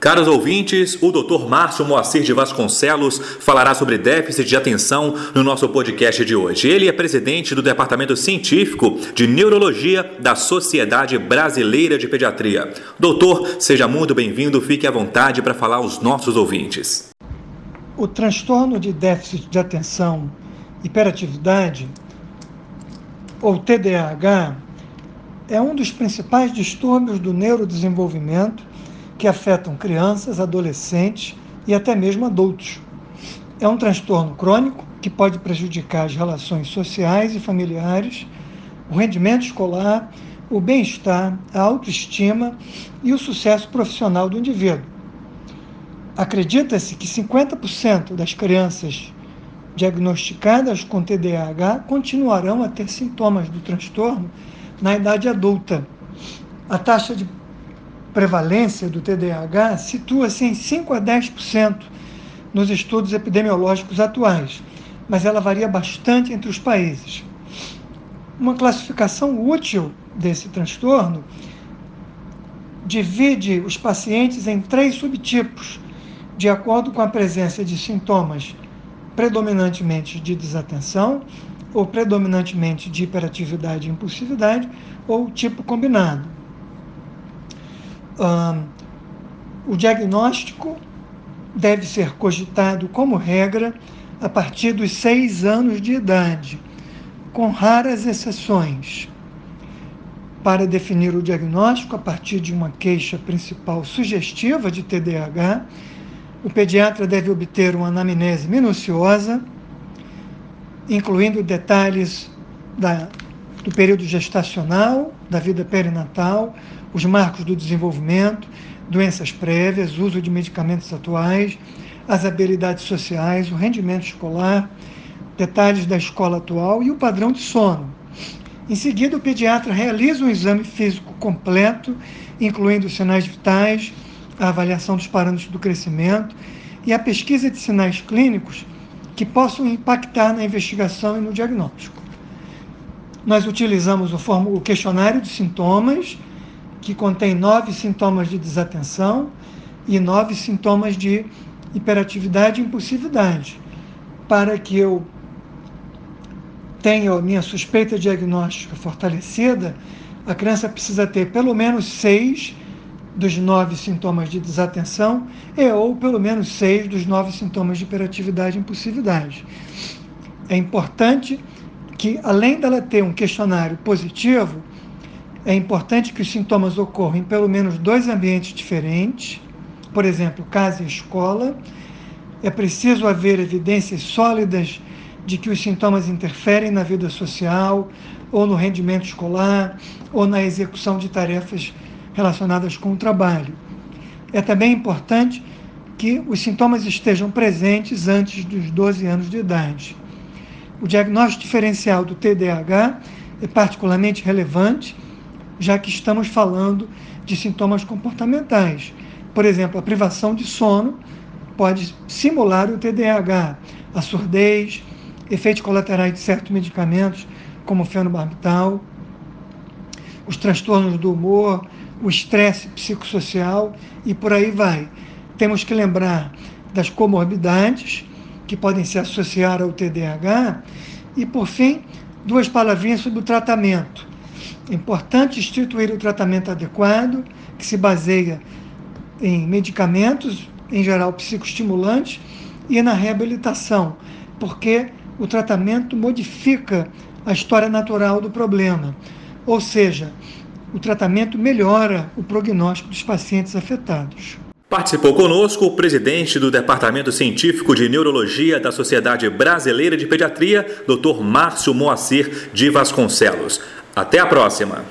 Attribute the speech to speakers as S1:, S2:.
S1: Caros ouvintes, o Dr. Márcio Moacir de Vasconcelos falará sobre déficit de atenção no nosso podcast de hoje. Ele é presidente do Departamento Científico de Neurologia da Sociedade Brasileira de Pediatria. Doutor, seja muito bem-vindo, fique à vontade para falar aos nossos ouvintes.
S2: O transtorno de déficit de atenção, hiperatividade, ou TDAH, é um dos principais distúrbios do neurodesenvolvimento que afetam crianças, adolescentes e até mesmo adultos. É um transtorno crônico que pode prejudicar as relações sociais e familiares, o rendimento escolar, o bem-estar, a autoestima e o sucesso profissional do indivíduo. Acredita-se que 50% das crianças diagnosticadas com TDAH continuarão a ter sintomas do transtorno na idade adulta. A taxa de prevalência do TDAH situa-se em 5 a 10% nos estudos epidemiológicos atuais, mas ela varia bastante entre os países. Uma classificação útil desse transtorno divide os pacientes em três subtipos, de acordo com a presença de sintomas predominantemente de desatenção, ou predominantemente de hiperatividade e impulsividade, ou tipo combinado o diagnóstico deve ser cogitado como regra a partir dos seis anos de idade, com raras exceções. Para definir o diagnóstico a partir de uma queixa principal sugestiva de TDAH, o pediatra deve obter uma anamnese minuciosa, incluindo detalhes da, do período gestacional, da vida perinatal, os marcos do desenvolvimento, doenças prévias, uso de medicamentos atuais, as habilidades sociais, o rendimento escolar, detalhes da escola atual e o padrão de sono. Em seguida, o pediatra realiza um exame físico completo, incluindo os sinais vitais, a avaliação dos parâmetros do crescimento e a pesquisa de sinais clínicos que possam impactar na investigação e no diagnóstico. Nós utilizamos o, o questionário de sintomas, que contém nove sintomas de desatenção e nove sintomas de hiperatividade e impulsividade, para que eu tenha a minha suspeita diagnóstica fortalecida, a criança precisa ter pelo menos seis dos nove sintomas de desatenção e ou pelo menos seis dos nove sintomas de hiperatividade e impulsividade. É importante que, além dela ter um questionário positivo, é importante que os sintomas ocorram em pelo menos dois ambientes diferentes, por exemplo, casa e escola. É preciso haver evidências sólidas de que os sintomas interferem na vida social, ou no rendimento escolar, ou na execução de tarefas relacionadas com o trabalho. É também importante que os sintomas estejam presentes antes dos 12 anos de idade. O diagnóstico diferencial do TDAH é particularmente relevante já que estamos falando de sintomas comportamentais. Por exemplo, a privação de sono pode simular o TDAH, a surdez, efeitos colaterais de certos medicamentos, como o fenobarbital, os transtornos do humor, o estresse psicossocial e por aí vai. Temos que lembrar das comorbidades que podem se associar ao TDAH e, por fim, duas palavrinhas sobre o tratamento. É importante instituir o tratamento adequado, que se baseia em medicamentos, em geral psicoestimulantes, e na reabilitação, porque o tratamento modifica a história natural do problema. Ou seja, o tratamento melhora o prognóstico dos pacientes afetados.
S1: Participou conosco o presidente do Departamento Científico de Neurologia da Sociedade Brasileira de Pediatria, Dr. Márcio Moacir de Vasconcelos. Até a próxima!